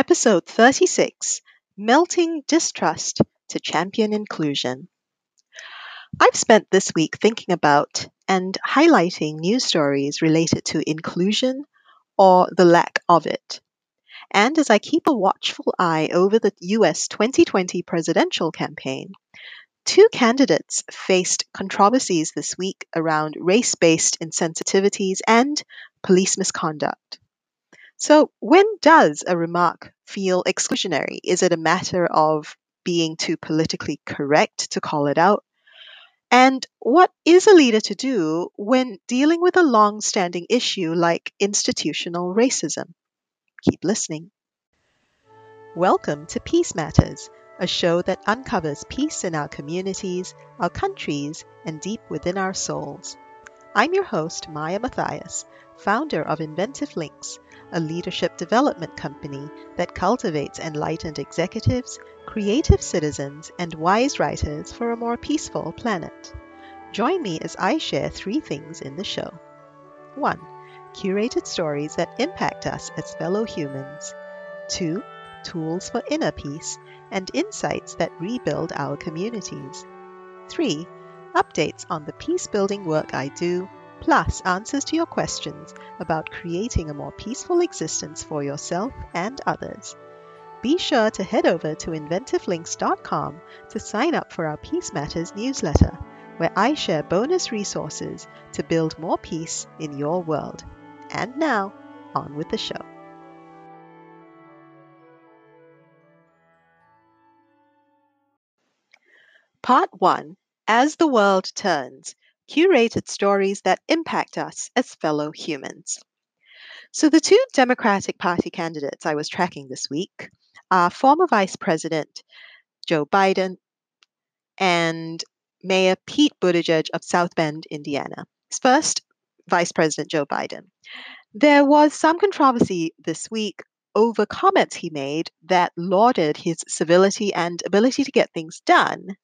Episode 36 Melting Distrust to Champion Inclusion. I've spent this week thinking about and highlighting news stories related to inclusion or the lack of it. And as I keep a watchful eye over the US 2020 presidential campaign, two candidates faced controversies this week around race based insensitivities and police misconduct. So, when does a remark feel exclusionary? Is it a matter of being too politically correct to call it out? And what is a leader to do when dealing with a long standing issue like institutional racism? Keep listening. Welcome to Peace Matters, a show that uncovers peace in our communities, our countries, and deep within our souls. I'm your host, Maya Mathias, founder of Inventive Links a leadership development company that cultivates enlightened executives, creative citizens, and wise writers for a more peaceful planet. Join me as I share three things in the show. 1. Curated stories that impact us as fellow humans. 2. Tools for inner peace and insights that rebuild our communities. 3. Updates on the peace building work I do plus answers to your questions about creating a more peaceful existence for yourself and others. Be sure to head over to inventivelinks.com to sign up for our Peace Matters newsletter, where I share bonus resources to build more peace in your world. And now, on with the show. Part 1 As the World Turns curated stories that impact us as fellow humans. So, the two Democratic Party candidates I was tracking this week are former Vice President Joe Biden and Mayor Pete Buttigieg of South Bend, Indiana. First, Vice President Joe Biden. There was some controversy this week over comments he made that lauded his civility and ability to get things done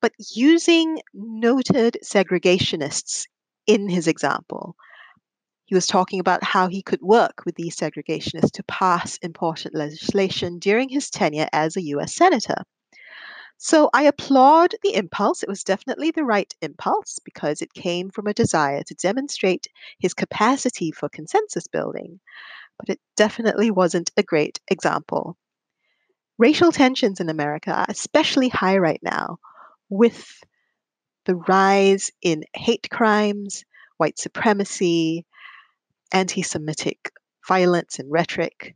but using noted segregationists in his example. He was talking about how he could work with these segregationists to pass important legislation during his tenure as a US Senator. So I applaud the impulse. It was definitely the right impulse because it came from a desire to demonstrate his capacity for consensus building, but it definitely wasn't a great example. Racial tensions in America are especially high right now, with the rise in hate crimes, white supremacy, anti Semitic violence and rhetoric.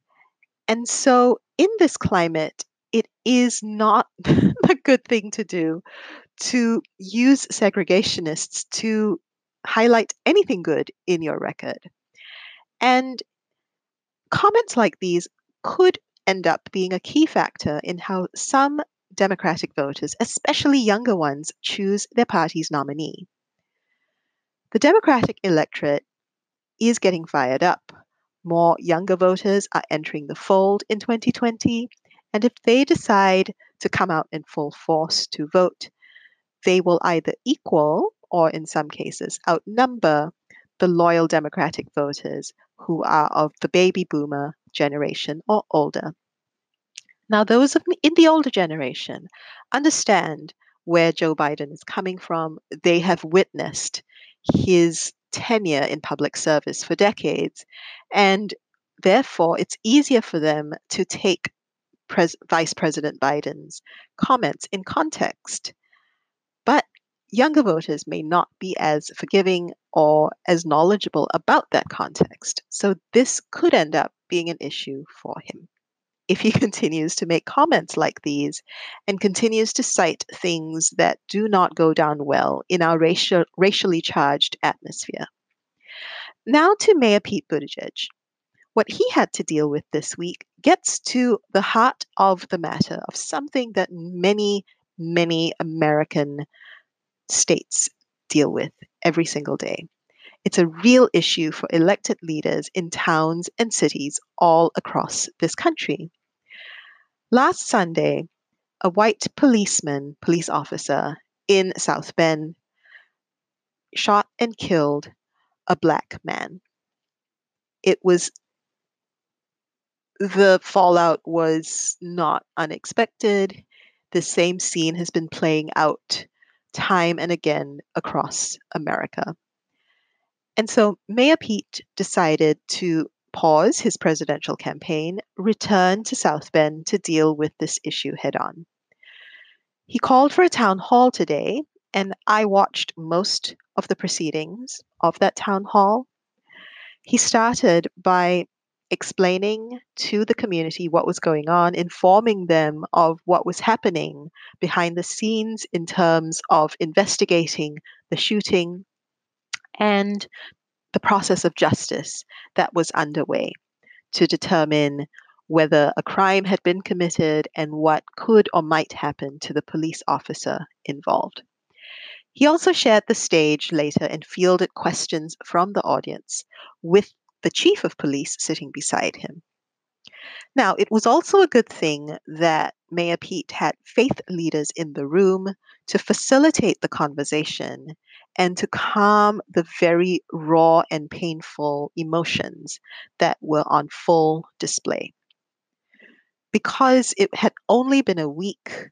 And so, in this climate, it is not a good thing to do to use segregationists to highlight anything good in your record. And comments like these could end up being a key factor in how some Democratic voters, especially younger ones, choose their party's nominee. The Democratic electorate is getting fired up. More younger voters are entering the fold in 2020, and if they decide to come out in full force to vote, they will either equal or, in some cases, outnumber the loyal Democratic voters who are of the baby boomer generation or older. Now, those in the older generation understand where Joe Biden is coming from. They have witnessed his tenure in public service for decades, and therefore it's easier for them to take Pres- Vice President Biden's comments in context. But younger voters may not be as forgiving or as knowledgeable about that context. So this could end up being an issue for him if he continues to make comments like these and continues to cite things that do not go down well in our racial, racially charged atmosphere. Now to Mayor Pete Buttigieg. What he had to deal with this week gets to the heart of the matter of something that many, many American states deal with every single day. It's a real issue for elected leaders in towns and cities all across this country. Last Sunday, a white policeman, police officer in South Bend, shot and killed a black man. It was the fallout was not unexpected. The same scene has been playing out time and again across America. And so Mayor Pete decided to pause his presidential campaign, return to South Bend to deal with this issue head on. He called for a town hall today, and I watched most of the proceedings of that town hall. He started by explaining to the community what was going on, informing them of what was happening behind the scenes in terms of investigating the shooting and the process of justice that was underway to determine whether a crime had been committed and what could or might happen to the police officer involved. He also shared the stage later and fielded questions from the audience with the chief of police sitting beside him. Now, it was also a good thing that Mayor Pete had faith leaders in the room to facilitate the conversation and to calm the very raw and painful emotions that were on full display. Because it had only been a week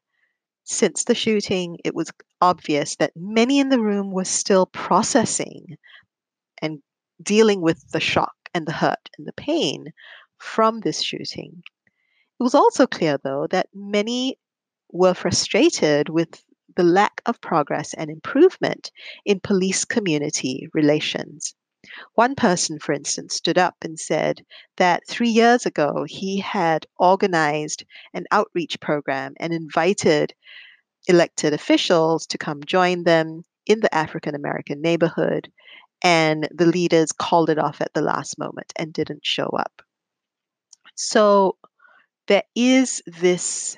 since the shooting, it was obvious that many in the room were still processing and dealing with the shock and the hurt and the pain from this shooting. It was also clear, though, that many were frustrated with the lack of progress and improvement in police community relations. One person, for instance, stood up and said that three years ago he had organized an outreach program and invited elected officials to come join them in the African American neighborhood and the leaders called it off at the last moment and didn't show up. So there is this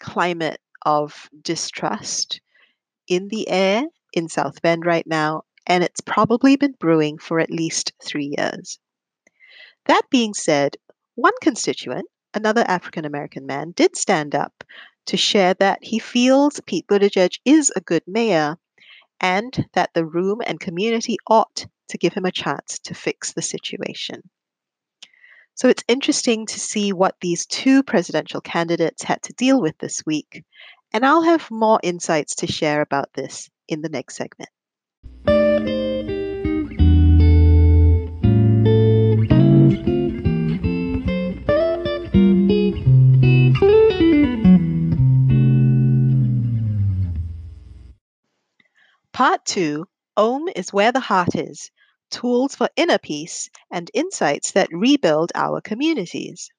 climate of distrust in the air in South Bend right now, and it's probably been brewing for at least three years. That being said, one constituent, another African American man, did stand up to share that he feels Pete Buttigieg is a good mayor and that the room and community ought to give him a chance to fix the situation. So it's interesting to see what these two presidential candidates had to deal with this week, and I'll have more insights to share about this in the next segment. Part 2 Om is where the heart is tools for inner peace and insights that rebuild our communities.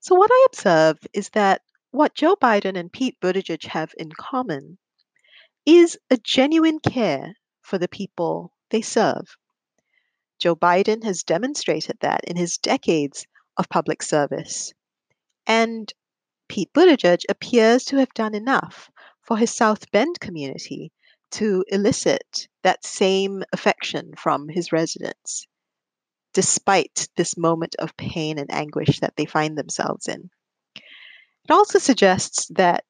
So, what I observe is that what Joe Biden and Pete Buttigieg have in common is a genuine care for the people they serve. Joe Biden has demonstrated that in his decades of public service. And Pete Buttigieg appears to have done enough for his South Bend community to elicit that same affection from his residents, despite this moment of pain and anguish that they find themselves in. It also suggests that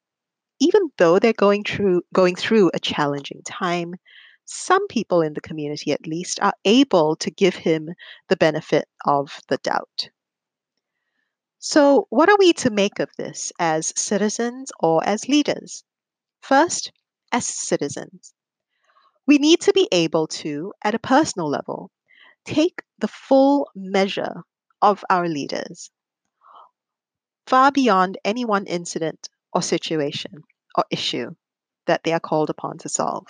even though they're going through going through a challenging time, some people in the community at least are able to give him the benefit of the doubt. So, what are we to make of this as citizens or as leaders? First, as citizens. We need to be able to, at a personal level, take the full measure of our leaders, far beyond any one incident or situation or issue that they are called upon to solve.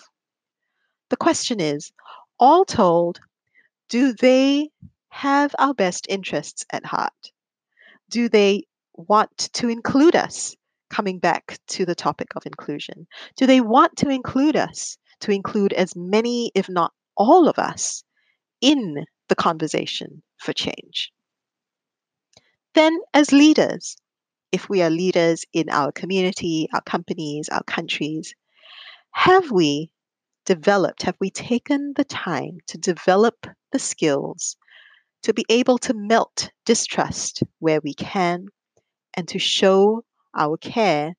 The question is all told, do they have our best interests at heart? Do they want to include us coming back to the topic of inclusion? Do they want to include us, to include as many, if not all of us, in the conversation for change? Then, as leaders, if we are leaders in our community, our companies, our countries, have we developed, have we taken the time to develop the skills to be able to melt distrust where we can and to show our care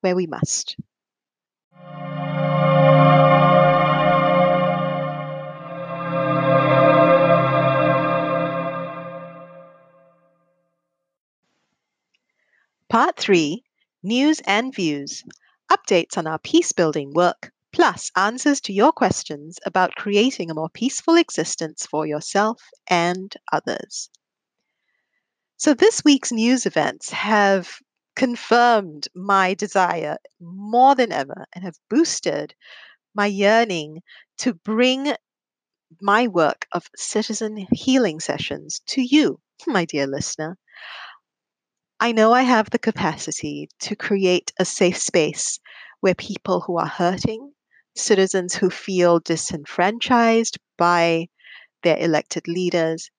where we must. Part 3 News and Views Updates on our peace building work, plus answers to your questions about creating a more peaceful existence for yourself and others. So, this week's news events have confirmed my desire more than ever and have boosted my yearning to bring my work of citizen healing sessions to you, my dear listener. I know I have the capacity to create a safe space where people who are hurting, citizens who feel disenfranchised by their elected leaders,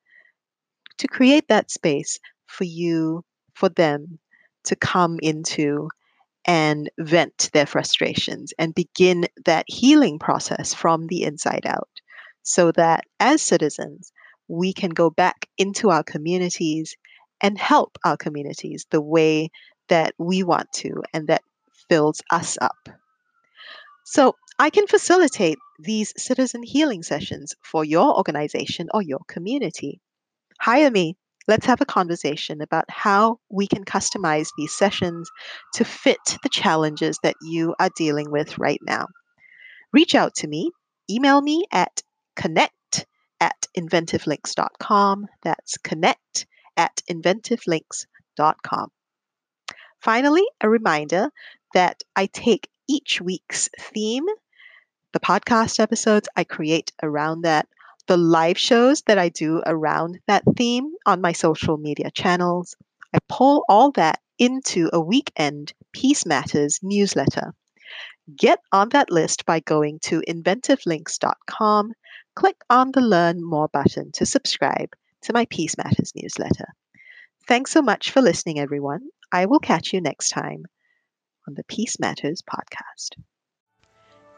to create that space for you, for them to come into and vent their frustrations and begin that healing process from the inside out so that as citizens, we can go back into our communities and help our communities the way that we want to and that fills us up. So, I can facilitate these citizen healing sessions for your organization or your community. Hire me. Let's have a conversation about how we can customize these sessions to fit the challenges that you are dealing with right now. Reach out to me. Email me at connect at inventivelinks.com. That's connect at inventivelinks.com. Finally, a reminder that I take each week's theme the podcast episodes I create around that, the live shows that I do around that theme on my social media channels. I pull all that into a weekend Peace Matters newsletter. Get on that list by going to inventivelinks.com, click on the Learn More button to subscribe to my Peace Matters newsletter. Thanks so much for listening, everyone. I will catch you next time on the Peace Matters podcast.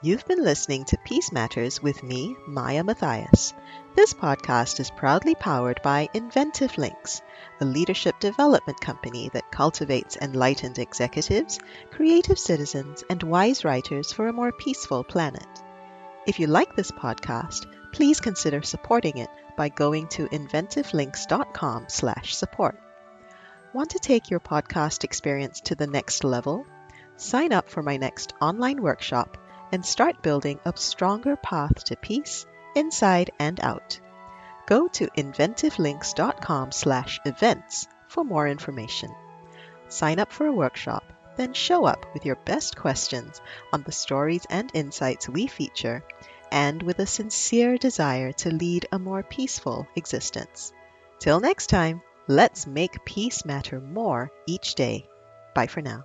You've been listening to Peace Matters with me, Maya Matthias. This podcast is proudly powered by Inventive Links, a leadership development company that cultivates enlightened executives, creative citizens, and wise writers for a more peaceful planet. If you like this podcast, please consider supporting it by going to inventivelinks.com/support. Want to take your podcast experience to the next level? Sign up for my next online workshop and start building a stronger path to peace inside and out. Go to inventivelinks.com/events for more information. Sign up for a workshop, then show up with your best questions on the stories and insights we feature and with a sincere desire to lead a more peaceful existence. Till next time, let's make peace matter more each day. Bye for now.